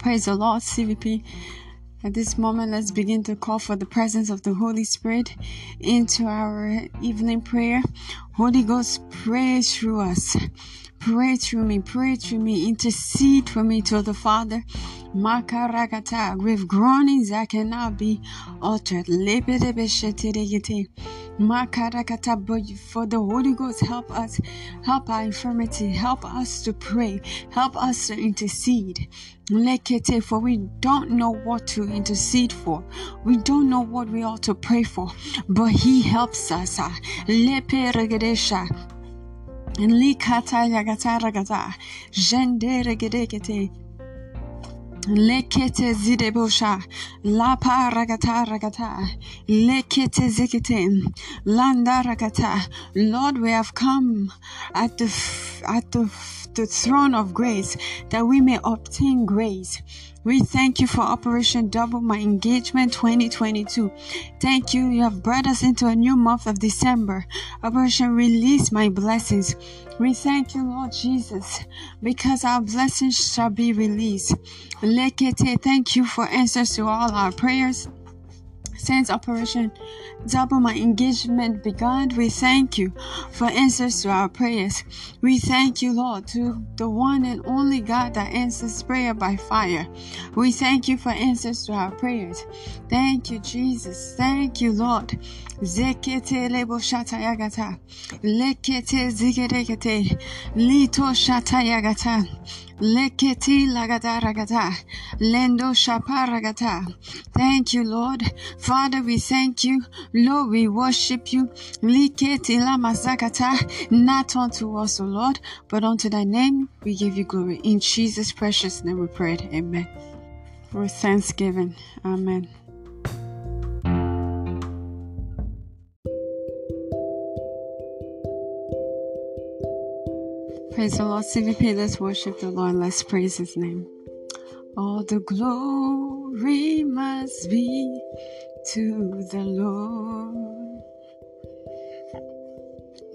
Praise the Lord, CVP. At this moment, let's begin to call for the presence of the Holy Spirit into our evening prayer. Holy Ghost, pray through us. Pray through me, pray through me, intercede for me to the Father. Makarakata, with groanings that cannot be altered. For the Holy Ghost, help us, help our infirmity, help us to pray, help us to intercede. For we don't know what to intercede for. We don't know what we ought to pray for, but He helps us. Ah, Leperegedesha. Lekete zidebosha, lapa ragata ragata, lekete zikete, landa ragata. Lord, we have come at the at the, the throne of grace that we may obtain grace. We thank you for Operation Double My Engagement 2022. Thank you. You have brought us into a new month of December. Operation Release My Blessings. We thank you, Lord Jesus, because our blessings shall be released. Lekete, thank you for answers to all our prayers. Since Operation Double My Engagement began, we thank you for answers to our prayers. We thank you, Lord, to the one and only God that answers prayer by fire. We thank you for answers to our prayers. Thank you, Jesus. Thank you, Lord. Zekete lebo shatayagata. Lekete zigerekete. Lito shatayagata. Leketi lagadaragata. Lendo shaparagata. Thank you, Lord. Father, we thank you. Lord, we worship you. Liketi lamazakata. Not unto us, O Lord, but unto thy name we give you glory. In Jesus' precious name we pray. Amen. For thanksgiving. Amen. Praise the Lord. CVP, let's worship the Lord. Let's praise his name. All the glory must be to the Lord,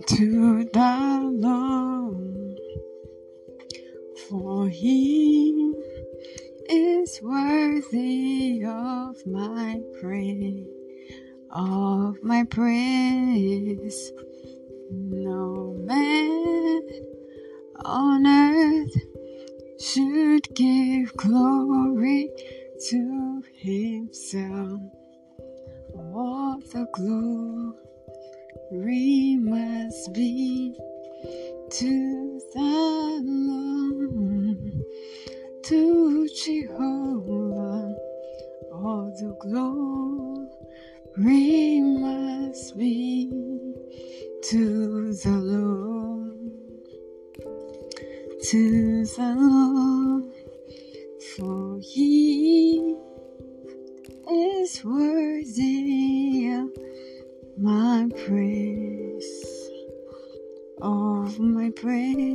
to the Lord, for he is worthy of my praise, of my praise. Glory to himself. All the glory must be to the Lord, to Jehovah. All the glory must be to the Lord to the Lord, for he is worthy of my praise, of my praise.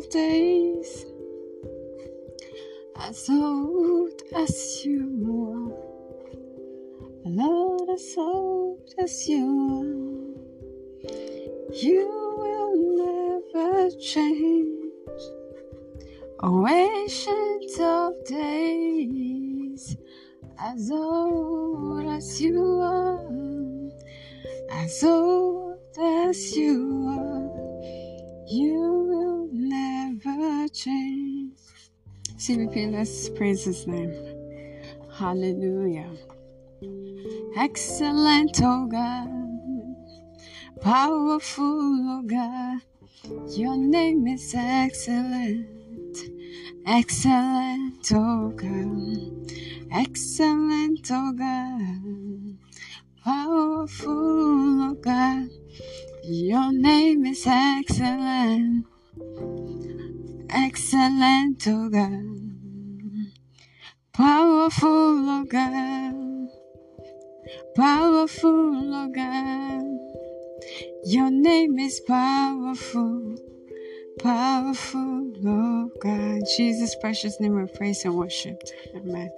Of days, as old as you are, Lord, as old as you are, you. Will never change. O ancient of days, as old as you are, as old as you are, you change. CVP, let's praise his name. Hallelujah. Excellent, oh God, powerful, oh God, your name is excellent. Excellent, oh God, excellent, oh God, powerful, oh God, your name is excellent, excellent, oh God, powerful, oh God, powerful, oh God. Your name is powerful, powerful, oh God. Jesus' precious name we praise and worship. Amen.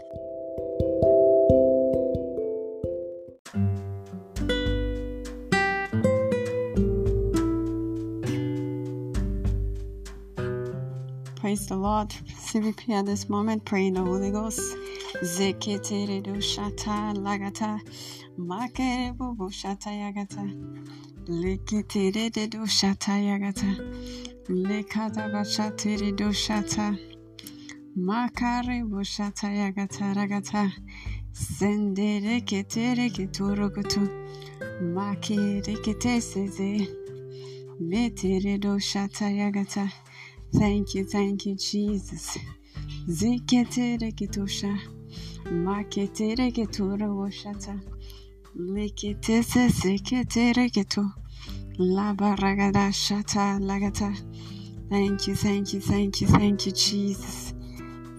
Praise the Lord. CVP at this moment, pray in the Holy Ghost. Zeketere do shata lagata. Makere bubu shata yagata. Leketere de do shata yagata. Lekata bashatere do shata. Makare bu shata yagata ragata. Sendere ketere keturo kutu. Makere kete seze. Metere do shata yagata. Thank you, thank you, Jesus. Ziketere kitosha. Maketere ketura woshata. Likitese seketere keto. Labaragada shata lagata. Thank you, thank you, thank you, thank you, Jesus.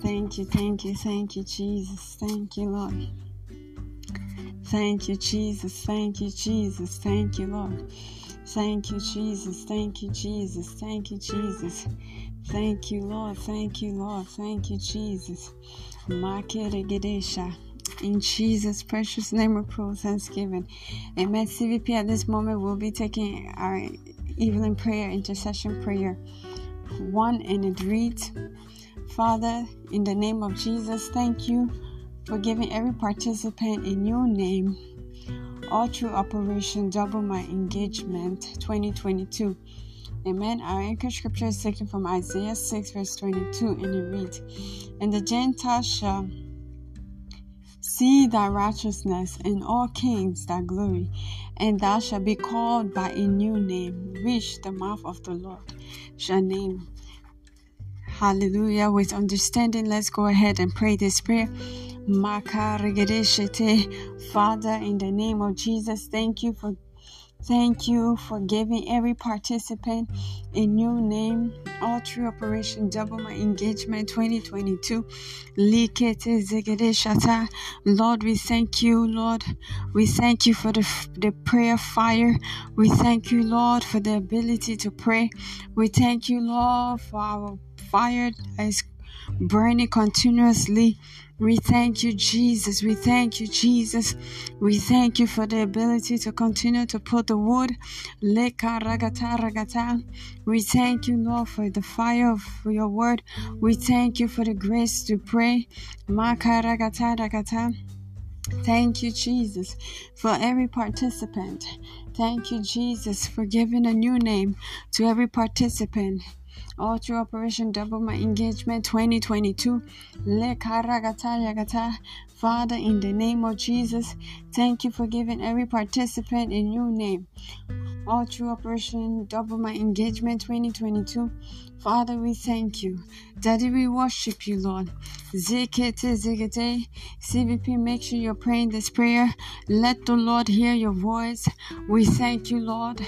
Thank you, thank you, thank you, Jesus. Thank you, Lord. Thank you, Jesus. Thank you, Jesus. Thank you, Lord. Thank you, Jesus. Thank you, Jesus. Thank you, Jesus. Thank you, Lord. Thank you, Lord. Thank you, Jesus. In Jesus' precious name, we pray thanksgiving. Amen. CVP at this moment We'll be taking our evening prayer, intercession prayer. One, and it reads Father, in the name of Jesus, thank you for giving every participant a new name all through Operation Double My Engagement 2022. Amen. Our anchor scripture is taken from Isaiah 6, verse 22, and it reads And the Gentiles shall see thy righteousness, and all kings thy glory, and thou shalt be called by a new name, which the mouth of the Lord shall name. Hallelujah. With understanding, let's go ahead and pray this prayer. Father, in the name of Jesus, thank you for Thank you for giving every participant a new name all through Operation Double My Engagement 2022. Lord, we thank you, Lord. We thank you for the, the prayer fire. We thank you, Lord, for the ability to pray. We thank you, Lord, for our fire burning continuously. We thank you, Jesus. We thank you, Jesus. We thank you for the ability to continue to put the wood. We thank you, Lord, for the fire of your word. We thank you for the grace to pray. Thank you, Jesus, for every participant. Thank you, Jesus, for giving a new name to every participant all through Operation Double My Engagement 2022. Father, in the name of Jesus, thank you for giving every participant a new name. All through Operation Double My Engagement 2022. Father, we thank you. Daddy, we worship you, Lord. Zikete, zikete. CVP, make sure you're praying this prayer. Let the Lord hear your voice. We thank you, Lord.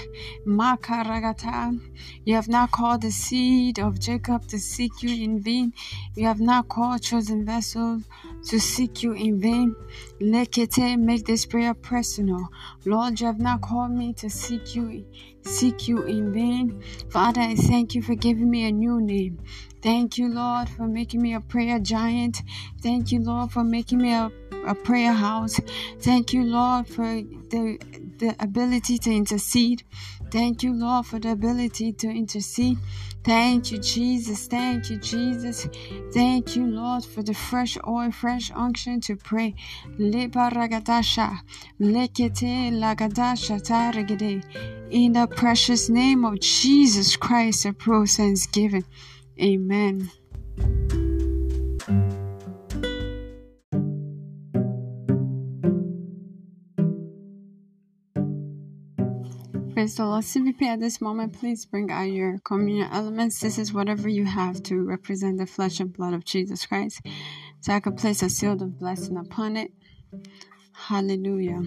Makaragata. You have not called the seed of Jacob to seek you in vain. You have not called chosen vessels to seek you in vain. Lekete, make this prayer personal. Lord, you have not called me to seek you seek you in vain. Father, I thank you for giving me a new name. Thank you, Lord, for making me a prayer giant. Thank you, Lord, for making me a, a prayer house. Thank you, Lord, for the, the ability to intercede. Thank you, Lord, for the ability to intercede. Thank you, Jesus. Thank you, Jesus. Thank you, Lord, for the fresh oil, fresh unction to pray. Taragede. In the precious name of Jesus Christ, I pray thanksgiving. Amen. Praise the Lord. CVP at this moment, please bring out your communion elements. This is whatever you have to represent the flesh and blood of Jesus Christ. So I can place a seal of blessing upon it. Hallelujah.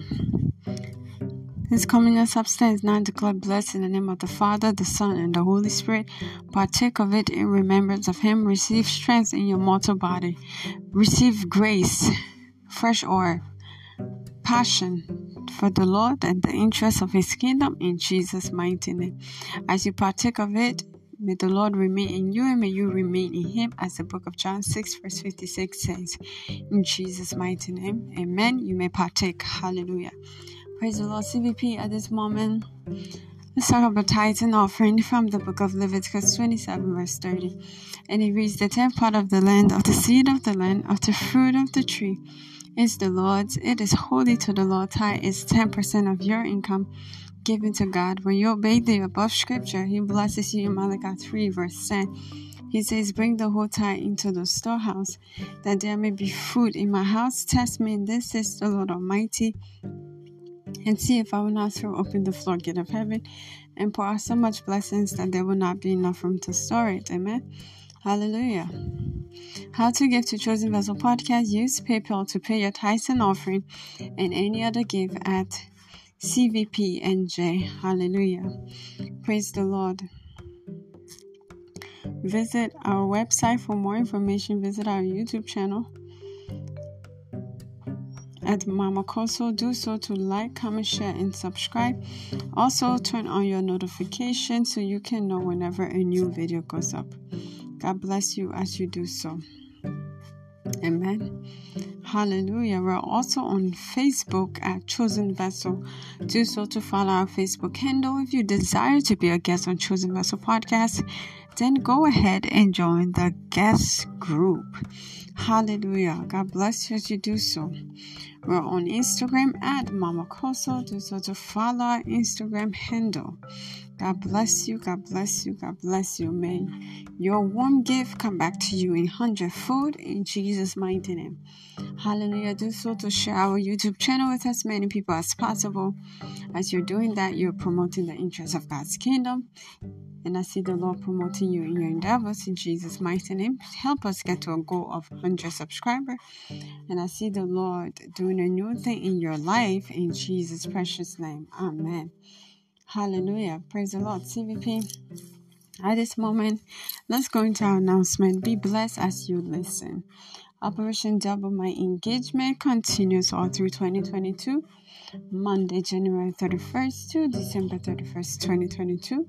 This communion substance now declared blessed in the name of the Father, the Son, and the Holy Spirit. Partake of it in remembrance of Him. Receive strength in your mortal body. Receive grace, fresh oil, passion for the Lord and the interests of His kingdom in Jesus' mighty name. As you partake of it, may the Lord remain in you and may you remain in Him, as the book of John 6, verse 56 says. In Jesus' mighty name, amen. You may partake. Hallelujah. Praise the Lord. CVP at this moment. Let's talk about tithes and offering from the book of Leviticus 27, verse 30. And it reads, The tenth part of the land, of the seed of the land, of the fruit of the tree is the Lord's. It is holy to the Lord. Tithe is 10% of your income given to God. When you obey the above scripture, He blesses you in Malachi 3, verse 10. He says, Bring the whole tithe into the storehouse, that there may be food in my house. Test me, this is the Lord Almighty and see if I will not throw open the floodgate of heaven and pour out so much blessings that there will not be enough room to store it. Amen. Hallelujah. How to give to Chosen Vessel Podcast. Use PayPal to pay your tithes and offering and any other give at CVPNJ. Hallelujah. Praise the Lord. Visit our website for more information. Visit our YouTube channel at Mama Kosso. Do so to like, comment, share, and subscribe. Also, turn on your notifications so you can know whenever a new video goes up. God bless you as you do so. Amen. Hallelujah. We're also on Facebook at Chosen Vessel. Do so to follow our Facebook handle. If you desire to be a guest on Chosen Vessel Podcast, then go ahead and join the guest group. Hallelujah. God bless you as you do so. We're on Instagram at Mama Kosso. Do so to follow our Instagram handle. God bless you. God bless you. God bless you. May your warm gift come back to you in hundredfold in Jesus' mighty name. Hallelujah. Do so to share our YouTube channel with as many people as possible. As you're doing that, you're promoting the interests of God's kingdom. And I see the Lord promoting you in your endeavors in Jesus' mighty name. Help us get to a goal of 100 subscribers. And I see the Lord doing a new thing in your life in Jesus' precious name. Amen. Hallelujah. Praise the Lord. CVP. At this moment, let's go into our announcement. Be blessed as you listen. Operation Double My Engagement continues all through 2022. Monday, January 31st to December 31st, 2022.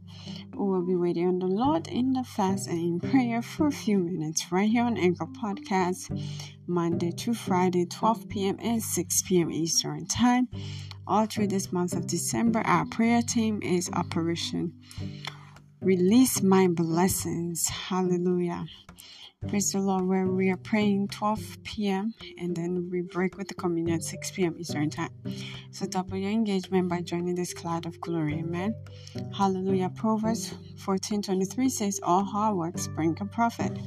We will be waiting on the Lord in the fast and in prayer for a few minutes right here on Anchor Podcast, Monday to Friday, 12 p.m. and 6 p.m. Eastern Time all through this month of December, our prayer team is Operation Release My Blessings. Hallelujah. Praise the Lord, where we are praying 12 p.m. and then we break with the communion at 6 p.m. Eastern Time. So double your engagement by joining this cloud of glory. Amen. Hallelujah. Proverbs 14:23 says, All hard works bring a profit.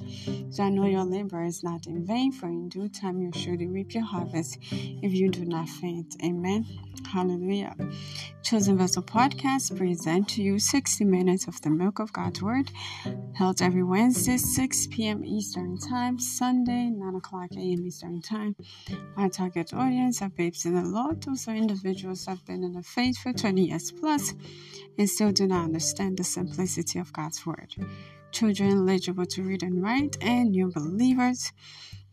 So I know your labor is not in vain, for in due time you surely reap your harvest if you do not faint. Amen. Hallelujah. Chosen Vessel Podcast present to you 60 minutes of the milk of God's Word, held every Wednesday, 6 p.m. Eastern Time, Sunday, 9 o'clock a.m. Eastern Time. My target audience are babes in the Lord. Those are individuals that have been in the faith for 20 years plus and still do not understand the simplicity of God's Word. Children eligible to read and write, and new believers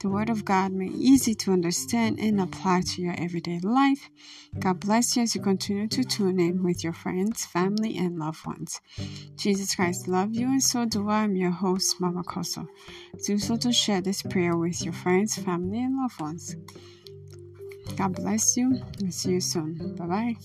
the Word of God made easy to understand and apply to your everyday life. God bless you as you continue to tune in with your friends, family, and loved ones. Jesus Christ love you, and so do I. I'm your host, Mama Kosso. Do so to share this prayer with your friends, family, and loved ones. God bless you, and see you soon. Bye bye.